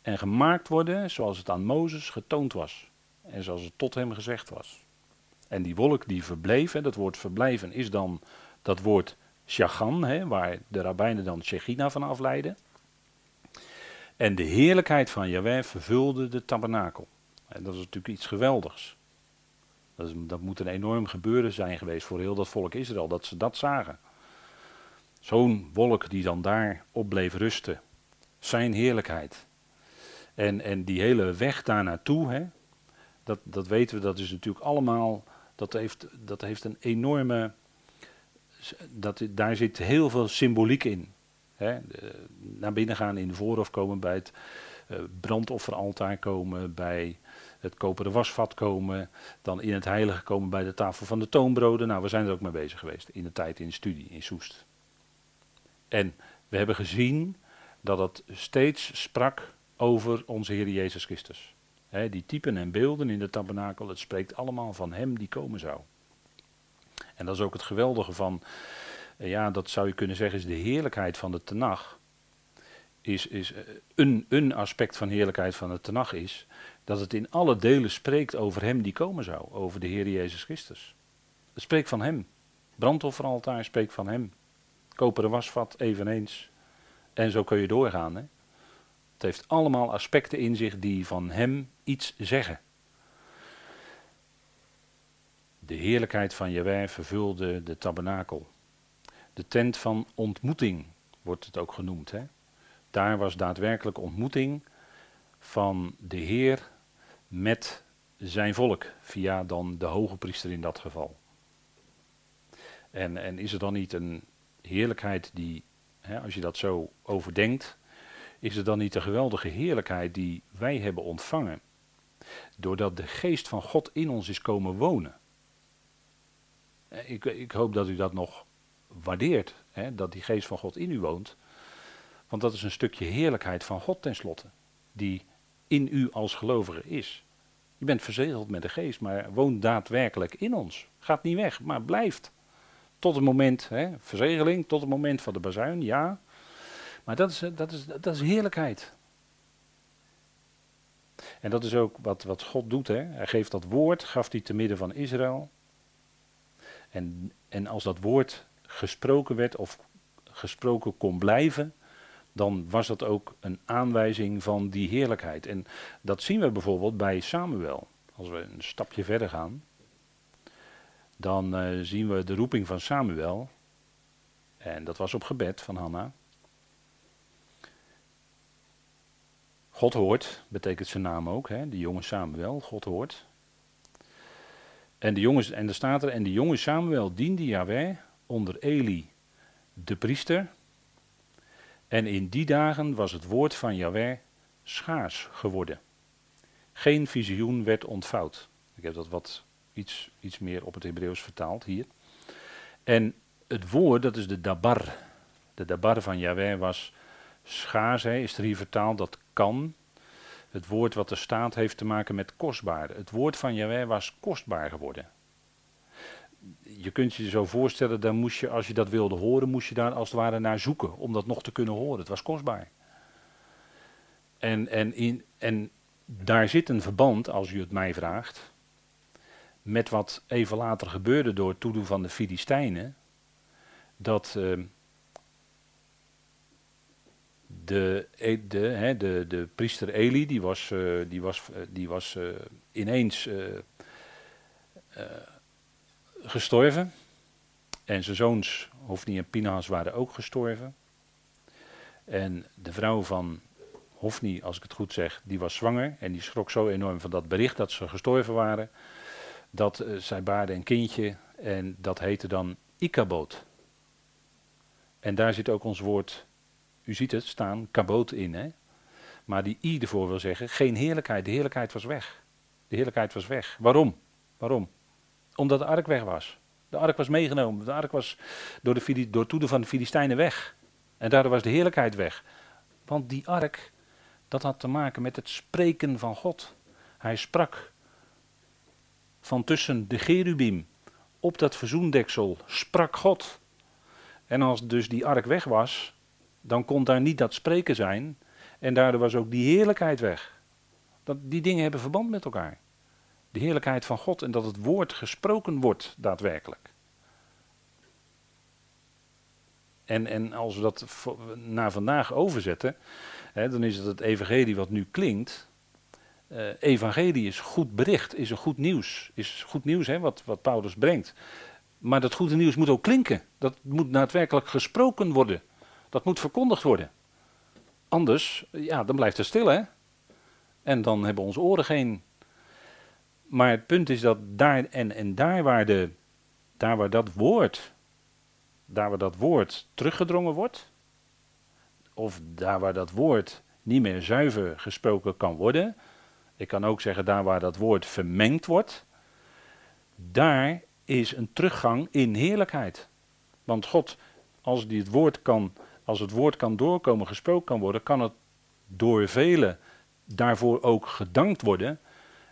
en gemaakt worden zoals het aan Mozes getoond was. En zoals het tot hem gezegd was. En die wolk die verbleef, hè, dat woord verblijven is dan dat woord hè, waar de rabbijnen dan Shechina van afleiden. En de heerlijkheid van Yahweh vervulde de tabernakel. En dat is natuurlijk iets geweldigs. Dat, is, dat moet een enorm gebeuren zijn geweest voor heel dat volk Israël, dat ze dat zagen. Zo'n wolk die dan daar op bleef rusten. Zijn heerlijkheid. En, en die hele weg daar naartoe, dat, dat weten we, dat is natuurlijk allemaal, dat heeft, dat heeft een enorme, dat, daar zit heel veel symboliek in. Hè. naar binnen gaan in de voorhof komen, bij het uh, brandofferaltaar komen, bij het koperen wasvat komen, dan in het heilige komen bij de tafel van de toonbroden. Nou, we zijn er ook mee bezig geweest in de tijd in de studie in Soest. En we hebben gezien dat het steeds sprak over onze Heer Jezus Christus. die typen en beelden in de tabernakel, het spreekt allemaal van Hem die komen zou. En dat is ook het geweldige van, eh, ja, dat zou je kunnen zeggen, is de heerlijkheid van de Tenach. Is, is eh, een, een aspect van heerlijkheid van de Tenach is dat het in alle delen spreekt over Hem die komen zou, over de Heer Jezus Christus. Het spreekt van Hem. Brandofferaltaar spreekt van Hem. Koperen wasvat eveneens. En zo kun je doorgaan. Hè? Het heeft allemaal aspecten in zich die van hem iets zeggen. De heerlijkheid van Jehovah vervulde de tabernakel. De tent van ontmoeting wordt het ook genoemd. Hè? Daar was daadwerkelijk ontmoeting van de Heer met zijn volk, via dan de hoge priester in dat geval. En, en is er dan niet een heerlijkheid die, hè, als je dat zo overdenkt, is het dan niet de geweldige heerlijkheid die wij hebben ontvangen? Doordat de geest van God in ons is komen wonen. Ik, ik hoop dat u dat nog waardeert, hè, dat die geest van God in u woont. Want dat is een stukje heerlijkheid van God tenslotte, die in u als gelovige is. Je bent verzegeld met de geest, maar woont daadwerkelijk in ons. Gaat niet weg, maar blijft. Tot het moment, hè, verzegeling, tot het moment van de bazuin, ja. Maar dat is, dat is, dat is heerlijkheid. En dat is ook wat, wat God doet. Hè. Hij geeft dat woord, gaf hij te midden van Israël. En, en als dat woord gesproken werd of gesproken kon blijven, dan was dat ook een aanwijzing van die heerlijkheid. En dat zien we bijvoorbeeld bij Samuel. Als we een stapje verder gaan dan uh, zien we de roeping van Samuel. En dat was op gebed van Hanna. God hoort, betekent zijn naam ook, hè, de jonge Samuel, God hoort. En, de jongens, en er staat er, en de jonge Samuel diende Yahweh onder Eli, de priester. En in die dagen was het woord van Yahweh schaars geworden. Geen visioen werd ontvouwd. Ik heb dat wat iets, iets meer op het Hebreeuws vertaald hier. En het woord, dat is de dabar. De dabar van Yahweh was schaars, is er hier vertaald, dat kan. Het woord wat er staat heeft te maken met kostbaar. Het woord van Yahweh was kostbaar geworden. je kunt je zo voorstellen, dan moest je, als je dat wilde horen, moest je daar als het ware naar zoeken om dat nog te kunnen horen. Het was kostbaar. En, en, in, en daar zit een verband, als u het mij vraagt, met wat even later gebeurde door het toedoen van de Filistijnen. Dat uh, de, e, de, hè, de, de priester Eli, die was, uh, die was, uh, die was uh, ineens gestorven. En zijn zoons, Hofni en Pinhas, waren ook gestorven. En de vrouw van Hofni, als ik het goed zeg, die was zwanger. En die schrok zo enorm van dat bericht dat ze gestorven waren. Dat zij baarde een kindje. En dat heette dan Ikaboot. En daar zit ook ons woord, u ziet het staan, kaboot in. Hè? Maar die i ervoor wil zeggen, geen heerlijkheid. De heerlijkheid was weg. De heerlijkheid was weg. Waarom? Waarom? Omdat de ark weg was. De ark was meegenomen. De ark was door, de, door toeden van de Filistijnen weg. En daardoor was de heerlijkheid weg. Want die ark, dat had te maken met het spreken van God. Hij sprak van tussen de gerubim op dat verzoendeksel, sprak God. En als dus die ark weg was, dan kon daar niet dat spreken zijn. En daardoor was ook die heerlijkheid weg. Dat, die dingen hebben verband met elkaar. De heerlijkheid van God en dat het woord gesproken wordt daadwerkelijk. En, en als we dat naar vandaag overzetten, hè, dan is het het evangelie wat nu klinkt. Uh, evangelie is goed bericht, is een goed nieuws. Is goed nieuws hè, wat, wat Paulus brengt. Maar dat goede nieuws moet ook klinken. Dat moet daadwerkelijk gesproken worden. Dat moet verkondigd worden. Anders, ja, dan blijft het stil hè. En dan hebben onze oren geen. Maar het punt is dat daar en, en daar waar, de, daar waar dat woord daar waar dat woord teruggedrongen wordt, of daar waar dat woord niet meer zuiver gesproken kan worden, ik kan ook zeggen daar waar dat woord vermengd wordt, daar is een teruggang in heerlijkheid. Want God, als, die het, woord kan, als het woord kan doorkomen, gesproken kan worden, kan het door velen daarvoor ook gedankt worden.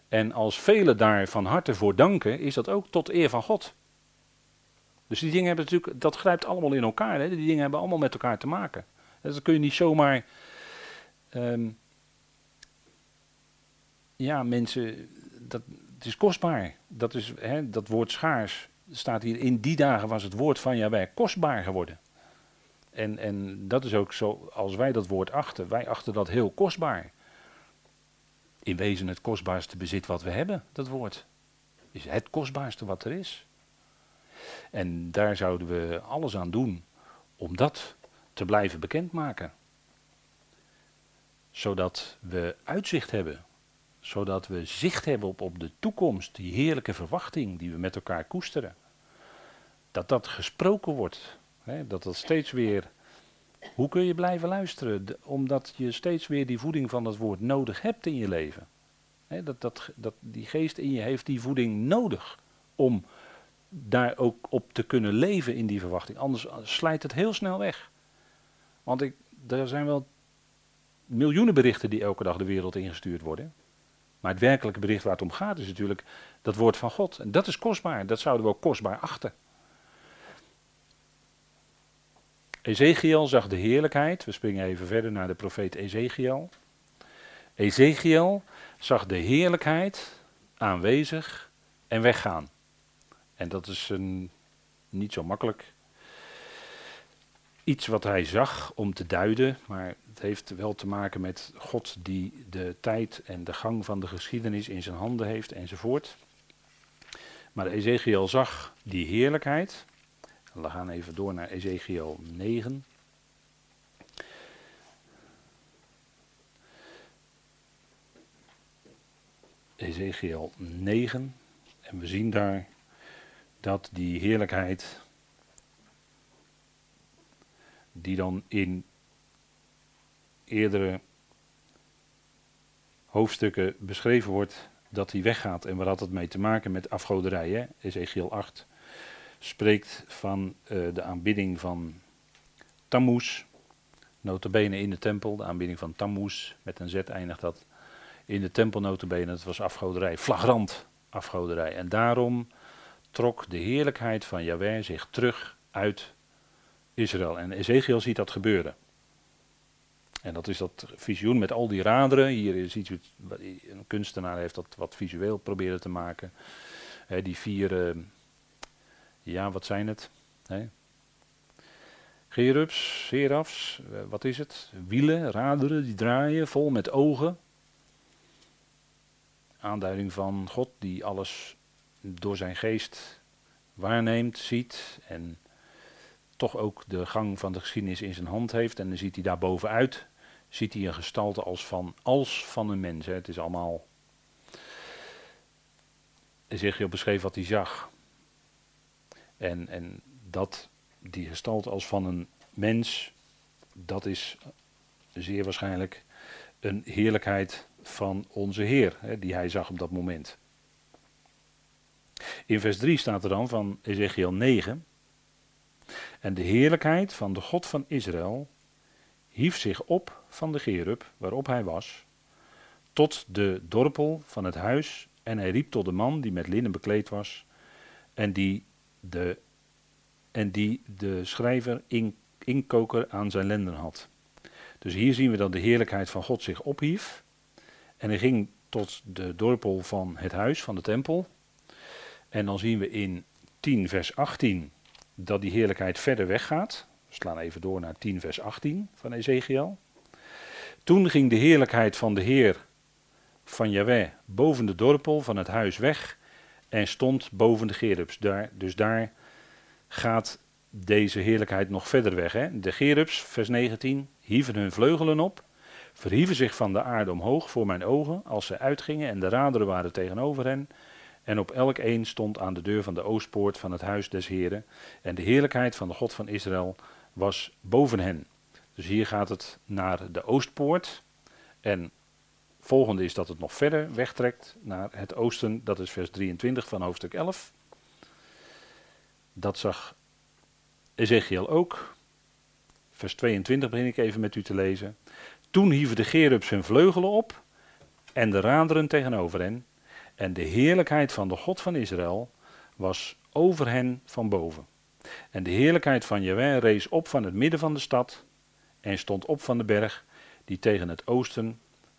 En als velen daar van harte voor danken, is dat ook tot eer van God. Dus die dingen hebben natuurlijk, dat grijpt allemaal in elkaar. Hè? Die dingen hebben allemaal met elkaar te maken. Dat kun je niet zomaar. Um, ja, mensen, dat, het is kostbaar. Dat, is, hè, dat woord schaars staat hier. In die dagen was het woord van Jawij kostbaar geworden. En, en dat is ook zo, als wij dat woord achten, wij achten dat heel kostbaar. In wezen het kostbaarste bezit wat we hebben, dat woord. Is het kostbaarste wat er is. En daar zouden we alles aan doen om dat te blijven bekendmaken. Zodat we uitzicht hebben. Zodat we zicht hebben op, op de toekomst, die heerlijke verwachting die we met elkaar koesteren. Dat dat gesproken wordt. Dat dat steeds weer. Hoe kun je blijven luisteren? omdat je steeds weer die voeding van dat woord nodig hebt in je leven. Dat, dat, dat die geest in je heeft die voeding nodig om daar ook op te kunnen leven in die verwachting. Anders slijt het heel snel weg. Want ik, er zijn wel miljoenen berichten die elke dag de wereld ingestuurd worden. Maar het werkelijke bericht waar het om gaat is natuurlijk dat woord van God. En dat is kostbaar. Dat zouden we ook kostbaar achten. Ezekiel zag de heerlijkheid. We springen even verder naar de profeet Ezekiel. Ezekiel zag de heerlijkheid aanwezig en weggaan. En dat is een, niet zo makkelijk iets wat hij zag om te duiden, maar het heeft wel te maken met God die de tijd en de gang van de geschiedenis in zijn handen heeft enzovoort. Maar Ezekiel zag die heerlijkheid. We gaan even door naar Ezekiel 9. Ezekiel 9. En we zien daar dat die heerlijkheid, die dan in eerdere hoofdstukken beschreven wordt, dat die weggaat. En waar had het mee te maken met afgoderij? Hè? Ezekiel 8 spreekt van uh, de aanbidding van Tammuz, notabene in de tempel, de aanbidding van Tammuz, met een z eindigt dat, in de tempel notabene, dat was afgoderij, flagrant afgoderij. En daarom trok de heerlijkheid van Yahweh zich terug uit Israël. En Ezekiel ziet dat gebeuren. En dat is dat visioen met al die raderen. Hier u het, een kunstenaar heeft dat wat visueel proberen te maken. die vier, uh, ja wat zijn het? He. Gerubs, serafs, uh, wat is het? Wielen, raderen die draaien vol met ogen. Aanduiding van God die alles door zijn geest waarneemt, ziet en toch ook de gang van de geschiedenis in zijn hand heeft. En dan ziet hij daar bovenuit, ziet hij een gestalte als van, als van een mens. Hè. Het is allemaal, Ezekiel beschreef wat hij zag. En, en dat, die gestalte als van een mens, dat is zeer waarschijnlijk een heerlijkheid van onze Heer, hè, die hij zag op dat moment. In vers 3 staat er dan van Ezekiel 9. En de heerlijkheid van de God van Israël hief zich op van de gerub waarop hij was, tot de dorpel van het huis, en hij riep tot de man die met linnen bekleed was, en die de, en die de schrijver in, inkoker aan zijn lenden had. Dus hier zien we dat de heerlijkheid van God zich ophief, en hij ging tot de dorpel van het huis, van de tempel, en dan zien we in 10 vers 18 dat die heerlijkheid verder weggaat. We slaan even door naar 10 vers 18 van Ezekiel. Toen ging de heerlijkheid van de Heer van Yahweh boven de dorpel van het huis weg en stond boven de gerubs. Daar, dus daar gaat deze heerlijkheid nog verder weg. Hè? De gerubs, vers 19, hieven hun vleugelen op, verhieven zich van de aarde omhoog voor mijn ogen als ze uitgingen en de raderen waren tegenover hen. En op elk een stond aan de deur van de oostpoort van het huis des Heren. En de heerlijkheid van de God van Israël was boven hen. Dus hier gaat het naar de oostpoort. En volgende is dat het nog verder wegtrekt naar het oosten. Dat is vers 23 van hoofdstuk 11. Dat zag Ezekiel ook. Vers 22 begin ik even met u te lezen. Toen hieven de gerubs hun vleugelen op en de raderen tegenover hen. En de heerlijkheid van de God van Israël was over hen van boven. En de heerlijkheid van Jehovah rees op van het midden van de stad en stond op van de berg die tegen het oosten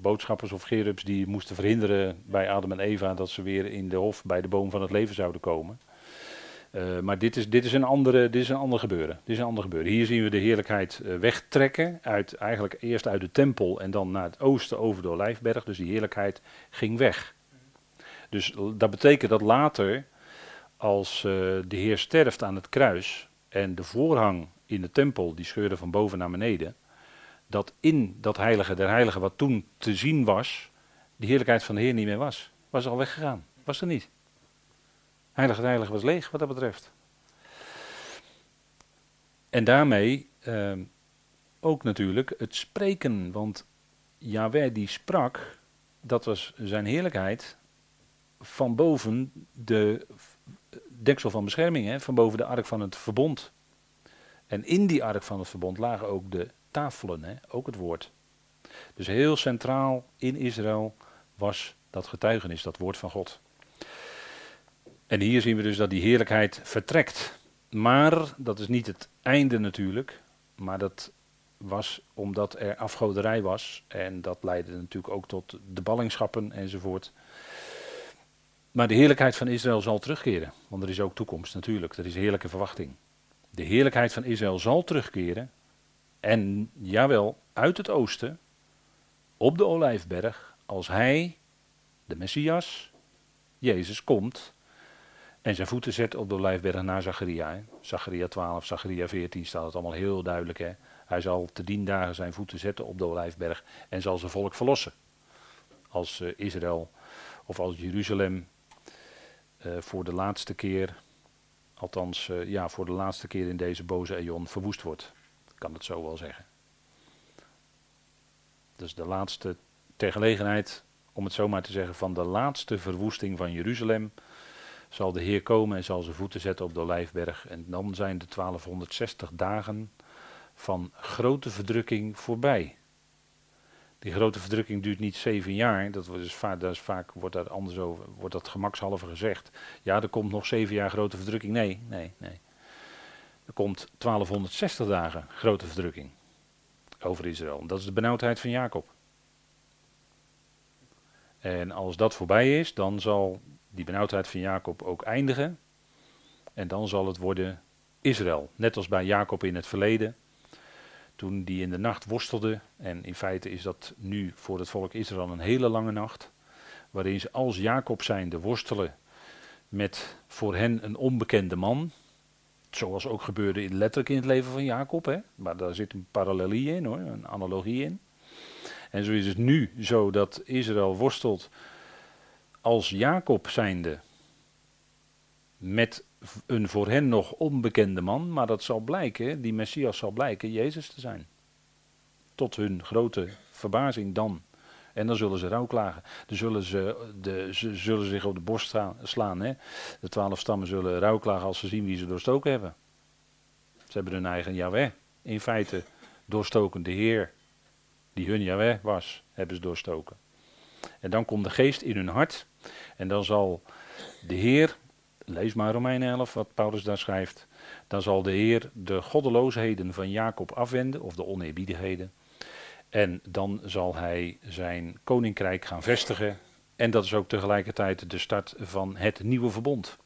boodschappers of gerubs die moesten verhinderen bij Adam en Eva dat ze weer in de hof bij de boom van het leven zouden komen. Uh, maar dit is, dit, is een andere, dit is een ander gebeuren. Dit is een ander gebeuren. Hier zien we de heerlijkheid uh, wegtrekken, uit, eigenlijk eerst uit de tempel en dan naar het oosten over de Olijfberg. Dus die heerlijkheid ging weg. Dus dat betekent dat later, als de Heer sterft aan het kruis en de voorhang in de tempel, die scheurde van boven naar beneden, dat in dat heilige der heiligen wat toen te zien was, die heerlijkheid van de Heer niet meer was. Was al weggegaan. Was er niet. Heilige der heilige was leeg wat dat betreft. En daarmee eh, ook natuurlijk het spreken, want Yahweh die sprak, dat was zijn heerlijkheid van boven de deksel van bescherming, hè, van boven de ark van het verbond. En in die ark van het verbond lagen ook de tafelen, hè, ook het woord. Dus heel centraal in Israël was dat getuigenis, dat woord van God. En hier zien we dus dat die heerlijkheid vertrekt. Maar dat is niet het einde natuurlijk, maar dat was omdat er afgoderij was. En dat leidde natuurlijk ook tot de ballingschappen enzovoort. Maar de heerlijkheid van Israël zal terugkeren, want er is ook toekomst natuurlijk, er is heerlijke verwachting. De heerlijkheid van Israël zal terugkeren. En jawel, uit het oosten, op de olijfberg, als hij, de Messias, Jezus, komt en zijn voeten zet op de olijfberg naar Zacharia. Zacharia 12, Zacharia 14 staat het allemaal heel duidelijk. Hè? Hij zal te dien dagen zijn voeten zetten op de olijfberg en zal zijn volk verlossen. Als uh, Israël of als Jeruzalem uh, voor de laatste keer althans uh, ja, voor de laatste keer in deze boze eon verwoest wordt. Kan het zo wel zeggen. Dus de laatste, ter gelegenheid, om het zo maar te zeggen, van de laatste verwoesting van Jeruzalem zal de Heer komen en zal zijn voeten zetten op de Olijfberg. En dan zijn de 1260 dagen van grote verdrukking voorbij. Die grote verdrukking duurt niet zeven jaar. Dat, is vaak, vaak wordt wordt dat gemakshalve gezegd. Ja, er komt nog zeven jaar grote verdrukking. Nee, nee, nee. Er komt 1260 dagen grote verdrukking over Israël. Dat is de benauwdheid van Jacob. En als dat voorbij is, dan zal die benauwdheid van Jacob ook eindigen. En dan zal het worden Israël. Net als bij Jacob in het verleden. Toen die in de nacht worstelde. En in feite is dat nu voor het volk Israël een hele lange nacht. Waarin ze als Jacob zijnde worstelen met voor hen een onbekende man. Zoals ook gebeurde letterlijk in het leven van Jacob. Hè? Maar daar zit een parallelie in hoor, een analogie in. En zo is het nu zo dat Israël worstelt als Jacob zijnde met een voor hen nog onbekende man, maar dat zal blijken, die Messias zal blijken Jezus te zijn. Tot hun grote verbazing dan. En dan zullen ze rouwklagen. Dan zullen ze, de, ze zullen zich op de borst slaan. Hè? De twaalf stammen zullen rouwklagen als ze zien wie ze doorstoken hebben. Ze hebben hun eigen Yahweh in feite doorstoken. De Heer die hun Yahweh was, hebben ze doorstoken. En dan komt de geest in hun hart. En dan zal de Heer, lees maar Romeinen 11 wat Paulus daar schrijft. Dan zal de Heer de goddeloosheden van Jacob afwenden, of de oneerbiedigheden. En dan zal hij zijn koninkrijk gaan vestigen. En dat is ook tegelijkertijd de start van het nieuwe verbond.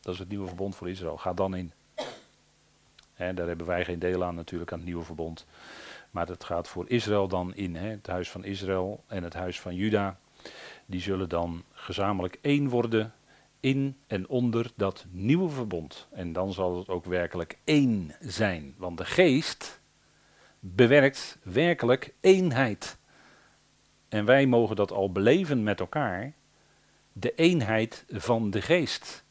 Dat is het nieuwe verbond voor Israël. Ga dan in. Daar hebben wij geen deel aan natuurlijk aan het nieuwe verbond. Maar dat gaat voor Israël dan in. Hè? Het huis van Israël en het huis van Juda. Die zullen dan gezamenlijk één worden in en onder dat nieuwe verbond. En dan zal het ook werkelijk één zijn. Want de geest bewerkt werkelijk eenheid. En wij mogen dat al beleven met elkaar. De eenheid van de geest.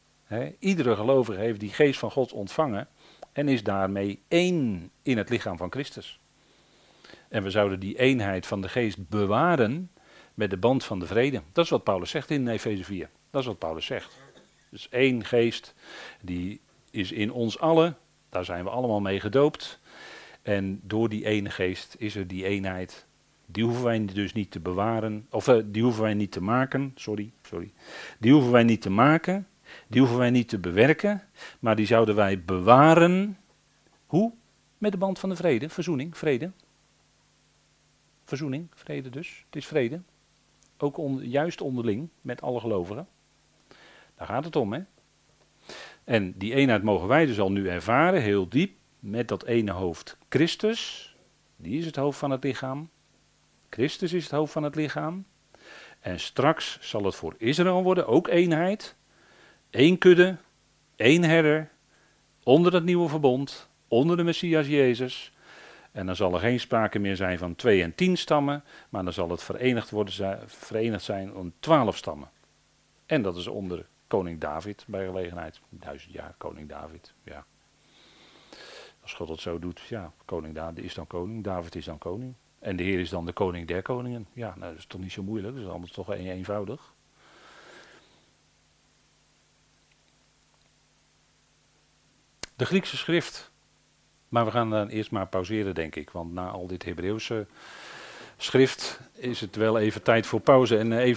iedere gelovige heeft die geest van God ontvangen en is daarmee één in het lichaam van Christus. En we zouden die eenheid van de geest bewaren met de band van de vrede. Dat is wat Paulus zegt in Efeze 4. Dat is wat Paulus zegt. Dus één geest, die is in ons allen. Daar zijn we allemaal mee gedoopt. En door die ene geest is er die eenheid. Die hoeven wij dus niet te bewaren. Of uh, die hoeven wij niet te maken. Sorry, sorry. Die hoeven wij niet te maken. Die hoeven wij niet te bewerken. Maar die zouden wij bewaren. Hoe? Met de band van de vrede. Verzoening, vrede. Verzoening, vrede dus. Het is vrede. Ook juist onderling met alle gelovigen. Daar gaat het om, hè? En die eenheid mogen wij dus al nu ervaren, heel diep, met dat ene hoofd Christus. Die is het hoofd van het lichaam. Christus is het hoofd van het lichaam. En straks zal het voor Israël worden, ook eenheid. Eén kudde, één herder, onder het nieuwe verbond, onder de Messias Jezus. En dan zal er geen sprake meer zijn van twee en tien stammen, maar dan zal het verenigd, worden, verenigd zijn om twaalf stammen. En dat is onder koning David bij gelegenheid. Duizend jaar koning David, ja. Als God het zo doet, ja, koning David is dan koning, David is dan koning. En de Heer is dan de koning der koningen. Ja, nou, dat is toch niet zo moeilijk, dat is allemaal toch een eenvoudig. De Griekse schrift maar we gaan dan eerst maar pauzeren, denk ik. Want na al dit Hebreeuwse schrift is het wel even tijd voor pauze en even.